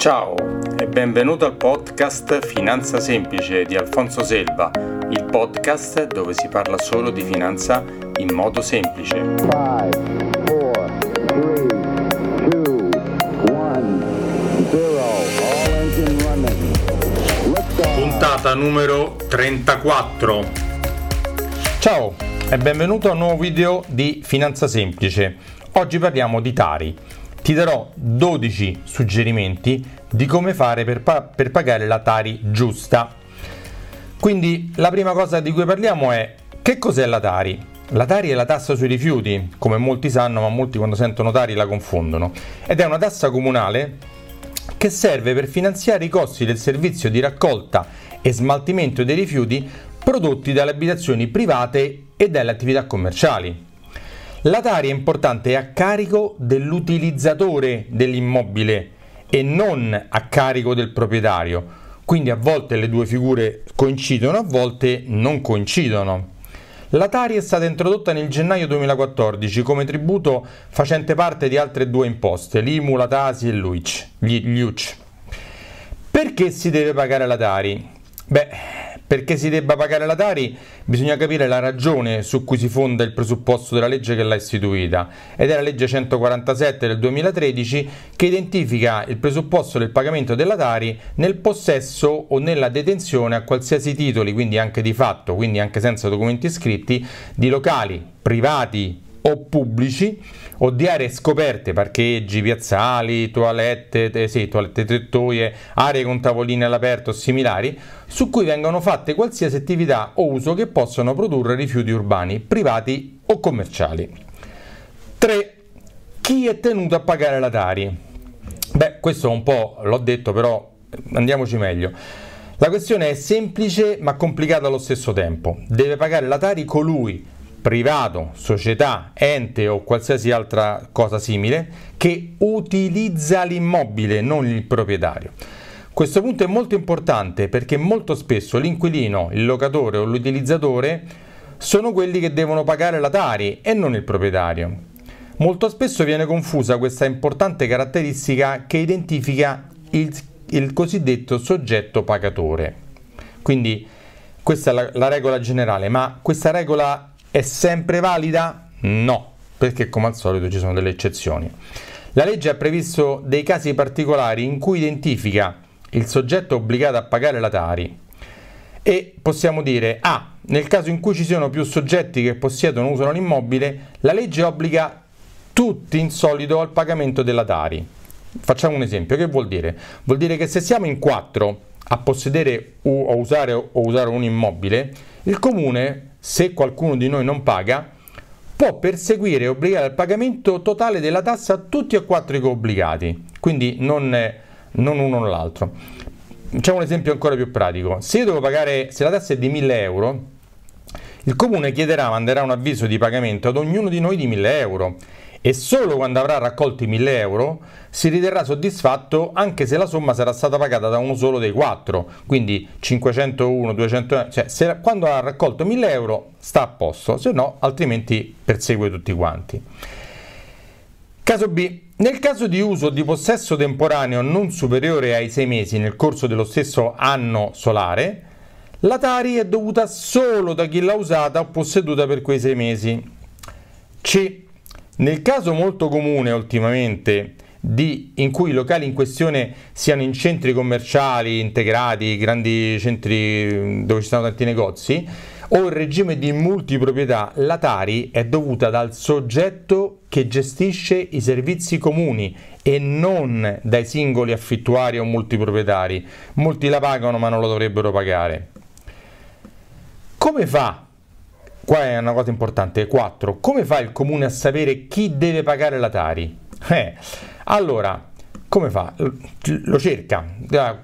Ciao e benvenuto al podcast Finanza Semplice di Alfonso Selva, il podcast dove si parla solo di finanza in modo semplice. Five, four, three, two, one, Puntata numero 34. Ciao e benvenuto a un nuovo video di Finanza Semplice. Oggi parliamo di Tari ti darò 12 suggerimenti di come fare per, pa- per pagare la Tari giusta. Quindi la prima cosa di cui parliamo è che cos'è la Tari? La Tari è la tassa sui rifiuti, come molti sanno, ma molti quando sentono Tari la confondono, ed è una tassa comunale che serve per finanziare i costi del servizio di raccolta e smaltimento dei rifiuti prodotti dalle abitazioni private e dalle attività commerciali. La Tari è importante a carico dell'utilizzatore dell'immobile e non a carico del proprietario, quindi a volte le due figure coincidono, a volte non coincidono. La Tari è stata introdotta nel gennaio 2014 come tributo facente parte di altre due imposte, l'IMU, la Tasi e l'UC. Perché si deve pagare la Tari? Beh, perché si debba pagare la Tari bisogna capire la ragione su cui si fonda il presupposto della legge che l'ha istituita. Ed è la legge 147 del 2013 che identifica il presupposto del pagamento della Tari nel possesso o nella detenzione a qualsiasi titoli, quindi anche di fatto, quindi anche senza documenti scritti, di locali privati o pubblici o di aree scoperte, parcheggi, piazzali, toilette, eh, sì, toilette tettoie, aree con tavolini all'aperto o similari, su cui vengono fatte qualsiasi attività o uso che possano produrre rifiuti urbani, privati o commerciali. 3. Chi è tenuto a pagare la Tari? Beh, questo un po' l'ho detto, però andiamoci meglio. La questione è semplice ma complicata allo stesso tempo. Deve pagare la Tari colui privato, società, ente o qualsiasi altra cosa simile che utilizza l'immobile, non il proprietario. Questo punto è molto importante perché molto spesso l'inquilino, il locatore o l'utilizzatore sono quelli che devono pagare la Tari e non il proprietario. Molto spesso viene confusa questa importante caratteristica che identifica il, il cosiddetto soggetto pagatore. Quindi questa è la, la regola generale, ma questa regola è sempre valida? No, perché come al solito ci sono delle eccezioni. La legge ha previsto dei casi particolari in cui identifica il soggetto obbligato a pagare la Tari e possiamo dire ah, nel caso in cui ci siano più soggetti che possiedono o usano l'immobile, la legge obbliga tutti in solito al pagamento della Tari. Facciamo un esempio, che vuol dire? Vuol dire che se siamo in quattro a possedere o usare o usare un immobile, il comune se qualcuno di noi non paga, può perseguire e obbligare al pagamento totale della tassa tutti e quattro i coobbligati, quindi non, non uno o l'altro. Facciamo un esempio ancora più pratico. Se pagare, se la tassa è di 1000 euro, il comune chiederà, manderà un avviso di pagamento ad ognuno di noi di 1000 euro e solo quando avrà raccolto i 1000 euro si riterrà soddisfatto anche se la somma sarà stata pagata da uno solo dei quattro, quindi 501, 200, cioè se, quando ha raccolto 1000 euro sta a posto, se no altrimenti persegue tutti quanti. Caso B. Nel caso di uso di possesso temporaneo non superiore ai 6 mesi nel corso dello stesso anno solare, la Tari è dovuta solo da chi l'ha usata o posseduta per quei 6 mesi. C. Nel caso molto comune ultimamente di, in cui i locali in questione siano in centri commerciali integrati, grandi centri dove ci sono tanti negozi, o in regime di multiproprietà, la Tari è dovuta dal soggetto che gestisce i servizi comuni e non dai singoli affittuari o multiproprietari. Molti la pagano ma non lo dovrebbero pagare. Come fa Qua è una cosa importante. 4. Come fa il comune a sapere chi deve pagare la Tari? Eh, allora, come fa? Lo cerca.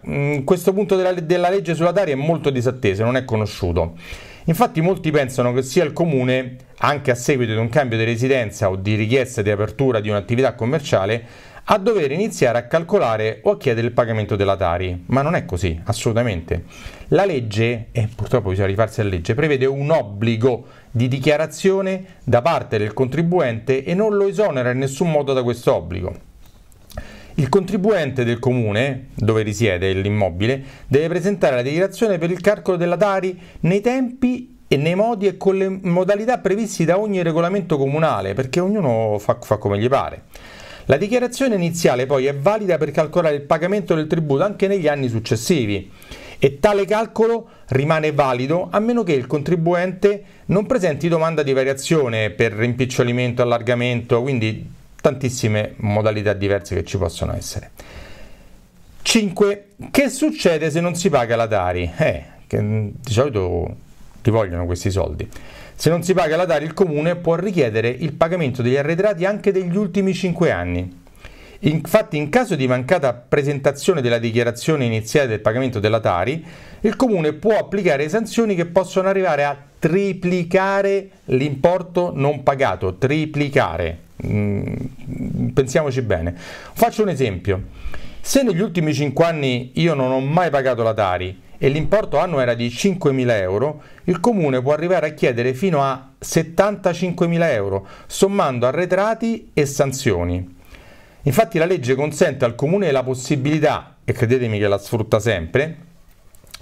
Mm, questo punto della, della legge sulla Tari è molto disatteso, non è conosciuto. Infatti molti pensano che sia il comune, anche a seguito di un cambio di residenza o di richiesta di apertura di un'attività commerciale, a dover iniziare a calcolare o a chiedere il pagamento della Tari, ma non è così, assolutamente. La legge, e purtroppo bisogna rifarsi alla legge, prevede un obbligo di dichiarazione da parte del contribuente e non lo esonera in nessun modo da questo obbligo. il contribuente del comune dove risiede l'immobile deve presentare la dichiarazione per il calcolo della Tari nei tempi e nei modi e con le modalità previsti da ogni regolamento comunale, perché ognuno fa, fa come gli pare. La dichiarazione iniziale poi è valida per calcolare il pagamento del tributo anche negli anni successivi e tale calcolo rimane valido a meno che il contribuente non presenti domanda di variazione per rimpicciolimento, allargamento, quindi tantissime modalità diverse che ci possono essere. 5. Che succede se non si paga la Tari? Eh, che di solito ti vogliono questi soldi. Se non si paga la Tari, il comune può richiedere il pagamento degli arretrati anche degli ultimi 5 anni. Infatti, in caso di mancata presentazione della dichiarazione iniziale del pagamento della Tari, il comune può applicare sanzioni che possono arrivare a triplicare l'importo non pagato. Triplicare. Mm, pensiamoci bene. Faccio un esempio. Se negli ultimi 5 anni io non ho mai pagato la Tari e l'importo annuo era di 5.000 euro, il comune può arrivare a chiedere fino a 75.000 euro, sommando arretrati e sanzioni. Infatti la legge consente al comune la possibilità, e credetemi che la sfrutta sempre,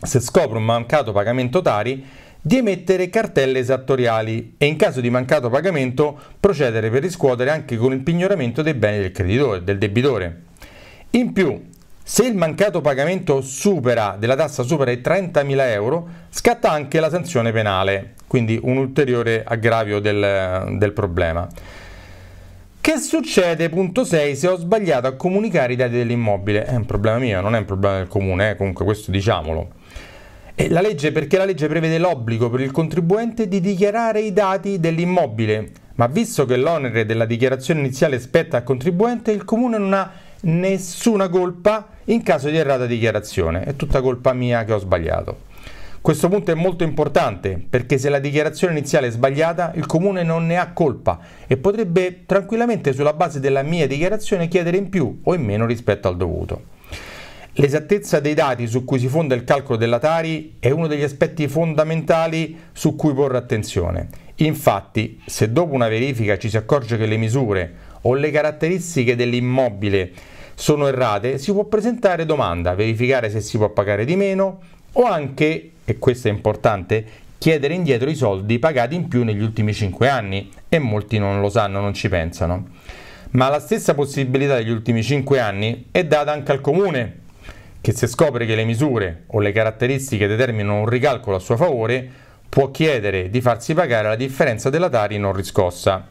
se scopre un mancato pagamento Tari, di emettere cartelle esattoriali e in caso di mancato pagamento procedere per riscuotere anche con il pignoramento dei beni del creditore, del debitore. In più, se il mancato pagamento supera, della tassa supera i 30.000 euro, scatta anche la sanzione penale, quindi un ulteriore aggravio del, del problema. Che succede, punto 6, se ho sbagliato a comunicare i dati dell'immobile? È un problema mio, non è un problema del comune, eh? comunque questo diciamolo. E la legge, perché la legge prevede l'obbligo per il contribuente di dichiarare i dati dell'immobile, ma visto che l'onere della dichiarazione iniziale spetta al contribuente, il comune non ha nessuna colpa in caso di errata dichiarazione. È tutta colpa mia che ho sbagliato. Questo punto è molto importante perché se la dichiarazione iniziale è sbagliata il comune non ne ha colpa e potrebbe tranquillamente sulla base della mia dichiarazione chiedere in più o in meno rispetto al dovuto. L'esattezza dei dati su cui si fonda il calcolo della Tari è uno degli aspetti fondamentali su cui porre attenzione. Infatti, se dopo una verifica ci si accorge che le misure o le caratteristiche dell'immobile sono errate, si può presentare domanda, verificare se si può pagare di meno o anche, e questo è importante, chiedere indietro i soldi pagati in più negli ultimi 5 anni e molti non lo sanno, non ci pensano. Ma la stessa possibilità degli ultimi 5 anni è data anche al comune, che se scopre che le misure o le caratteristiche determinano un ricalcolo a suo favore, può chiedere di farsi pagare la differenza della Tari non riscossa.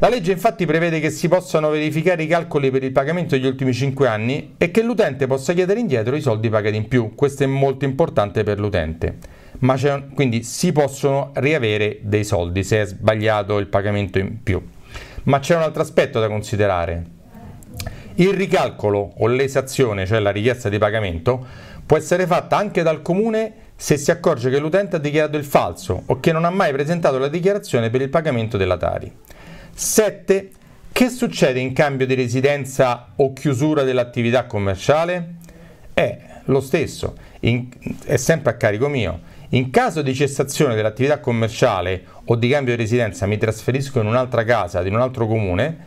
La legge infatti prevede che si possano verificare i calcoli per il pagamento degli ultimi 5 anni e che l'utente possa chiedere indietro i soldi pagati in più. Questo è molto importante per l'utente. Ma quindi si possono riavere dei soldi se è sbagliato il pagamento in più. Ma c'è un altro aspetto da considerare. Il ricalcolo o l'esazione, cioè la richiesta di pagamento, può essere fatta anche dal comune se si accorge che l'utente ha dichiarato il falso o che non ha mai presentato la dichiarazione per il pagamento della Tari. 7. Che succede in cambio di residenza o chiusura dell'attività commerciale? È lo stesso, in, è sempre a carico mio. In caso di cessazione dell'attività commerciale o di cambio di residenza mi trasferisco in un'altra casa di un altro comune,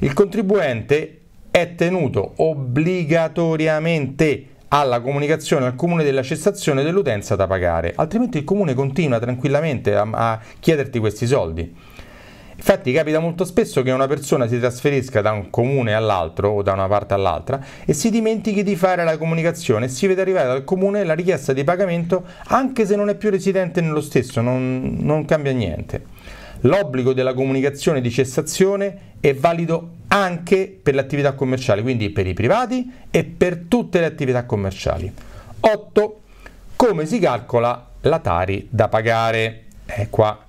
il contribuente è tenuto obbligatoriamente alla comunicazione al comune della cessazione dell'utenza da pagare, altrimenti il comune continua tranquillamente a, a chiederti questi soldi. Infatti capita molto spesso che una persona si trasferisca da un comune all'altro o da una parte all'altra e si dimentichi di fare la comunicazione e si vede arrivare dal comune la richiesta di pagamento anche se non è più residente nello stesso, non, non cambia niente. L'obbligo della comunicazione di cessazione è valido anche per le attività commerciali, quindi per i privati e per tutte le attività commerciali. 8. Come si calcola la Tari da pagare? Eh, qua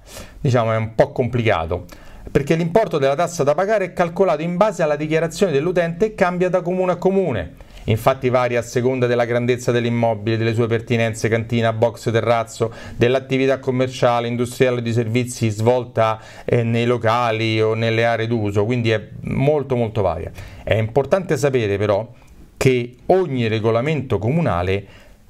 diciamo è un po' complicato perché l'importo della tassa da pagare è calcolato in base alla dichiarazione dell'utente e cambia da comune a comune. Infatti varia a seconda della grandezza dell'immobile, delle sue pertinenze, cantina, box, terrazzo, dell'attività commerciale, industriale o di servizi svolta eh, nei locali o nelle aree d'uso, quindi è molto molto varia. È importante sapere però che ogni regolamento comunale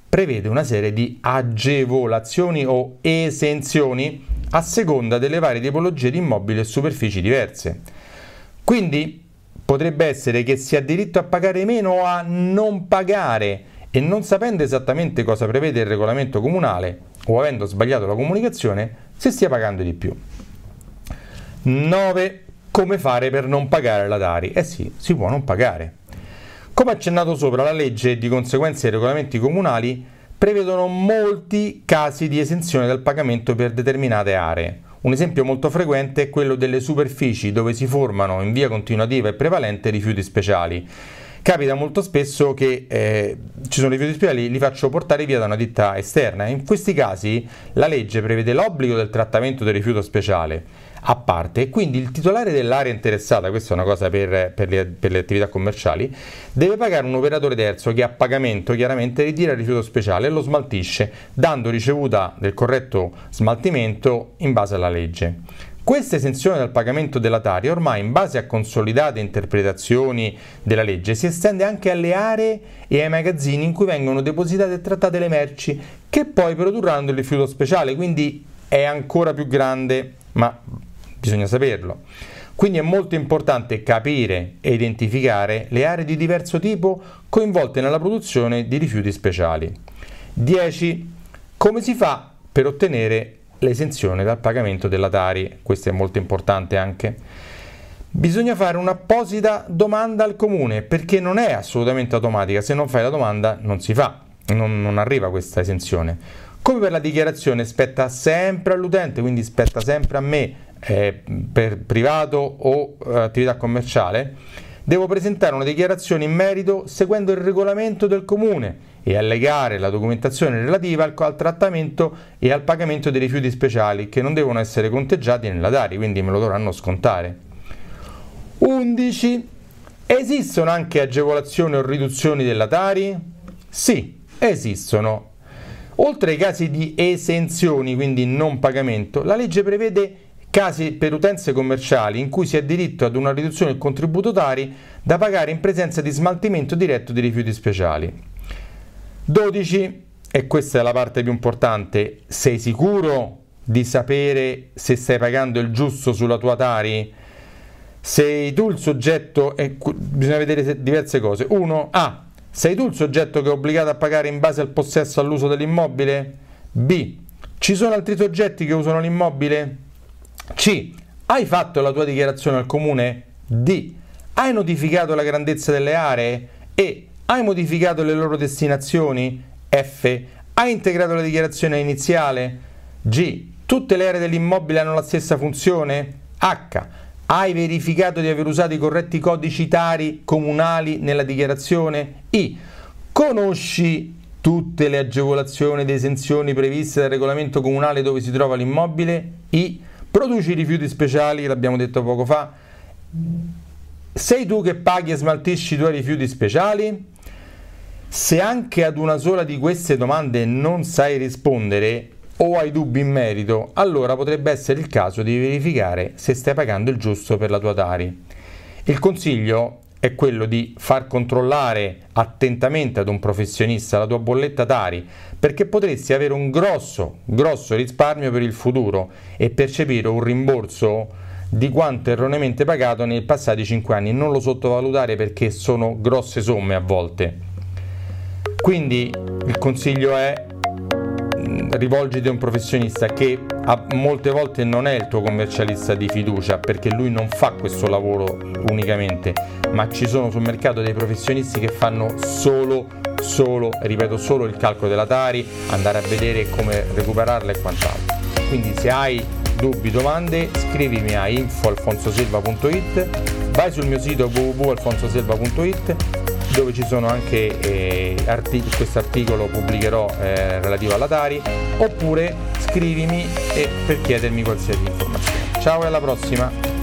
prevede una serie di agevolazioni o esenzioni a seconda delle varie tipologie di immobili e superfici diverse. Quindi potrebbe essere che si ha diritto a pagare meno o a non pagare e non sapendo esattamente cosa prevede il regolamento comunale o avendo sbagliato la comunicazione, si stia pagando di più. 9. Come fare per non pagare la Tari? Eh sì, si può non pagare. Come accennato sopra, la legge e di conseguenza i regolamenti comunali prevedono molti casi di esenzione dal pagamento per determinate aree. Un esempio molto frequente è quello delle superfici dove si formano in via continuativa e prevalente rifiuti speciali. Capita molto spesso che eh, ci sono rifiuti speciali, li faccio portare via da una ditta esterna. In questi casi la legge prevede l'obbligo del trattamento del rifiuto speciale a parte quindi il titolare dell'area interessata, questa è una cosa per, per, le, per, le, attività commerciali, deve pagare un operatore terzo che a pagamento chiaramente ritira il rifiuto speciale e lo smaltisce dando ricevuta del corretto smaltimento in base alla legge. Questa esenzione dal pagamento della Tari ormai in base a consolidate interpretazioni della legge si estende anche alle aree e ai magazzini in cui vengono depositate e trattate le merci che poi produrranno il rifiuto speciale, quindi è ancora più grande, ma bisogna saperlo. Quindi è molto importante capire e identificare le aree di diverso tipo coinvolte nella produzione di rifiuti speciali. 10. Come si fa per ottenere l'esenzione dal pagamento della Tari? Questo è molto importante anche. Bisogna fare un'apposita domanda al comune perché non è assolutamente automatica, se non fai la domanda non si fa, non, non arriva questa esenzione. Come per la dichiarazione spetta sempre all'utente, quindi spetta sempre a me eh, per privato o eh, attività commerciale, devo presentare una dichiarazione in merito seguendo il regolamento del comune e allegare la documentazione relativa al, al, trattamento e al pagamento dei rifiuti speciali che non devono essere conteggiati nella DARI, quindi me lo dovranno scontare. 11. Esistono anche agevolazioni o riduzioni della Tari? Sì, esistono. Oltre ai casi di esenzioni, quindi non pagamento, la legge prevede casi per utenze commerciali in cui si ha diritto ad una riduzione del contributo Tari da pagare in presenza di smaltimento diretto di rifiuti speciali. 12. E questa è la parte più importante. Sei sicuro di sapere se stai pagando il giusto sulla tua Tari? Sei tu il soggetto, e bisogna vedere diverse cose. 1. A. Sei tu il soggetto che è obbligato a pagare in base al possesso all'uso dell'immobile? B. Ci sono altri soggetti che usano l'immobile? C. Hai fatto la tua dichiarazione al comune? D. Hai notificato la grandezza delle aree? E. Hai modificato le loro destinazioni? F. Hai integrato la dichiarazione iniziale? G. Tutte le aree dell'immobile hanno la stessa funzione? H. Hai verificato di aver usato i corretti codici tari comunali nella dichiarazione? I. Conosci tutte le agevolazioni ed esenzioni previste dal regolamento comunale dove si trova l'immobile? I produci rifiuti speciali, l'abbiamo detto poco fa. Sei tu che paghi e smaltisci i tuoi rifiuti speciali? Se anche ad una sola di queste domande non sai rispondere o hai dubbi in merito, allora potrebbe essere il caso di verificare se stai pagando il giusto per la tua Tari. Il consiglio è quello di far controllare attentamente ad un professionista la tua bolletta Tari perché potresti avere un grosso, grosso risparmio per il futuro e percepire un rimborso di quanto erroneamente pagato nei passati 5 anni. Non lo sottovalutare perché sono grosse somme a volte. Quindi il consiglio è rivolgiti a un professionista che a molte volte non è il tuo commercialista di fiducia perché lui non fa questo lavoro unicamente, ma ci sono sul mercato dei professionisti che fanno solo, solo, ripeto, solo il calcolo della Tari, andare a vedere come recuperarla e quant'altro. Quindi se hai dubbi, domande, scrivimi a info.alfonsoselva.it, vai sul mio sito www.alfonsoselva.it dove ci sono anche eh, artic- questo articolo pubblicherò eh, relativo alla Tari oppure scrivimi per chiedermi qualsiasi informazione. Ciao e alla prossima!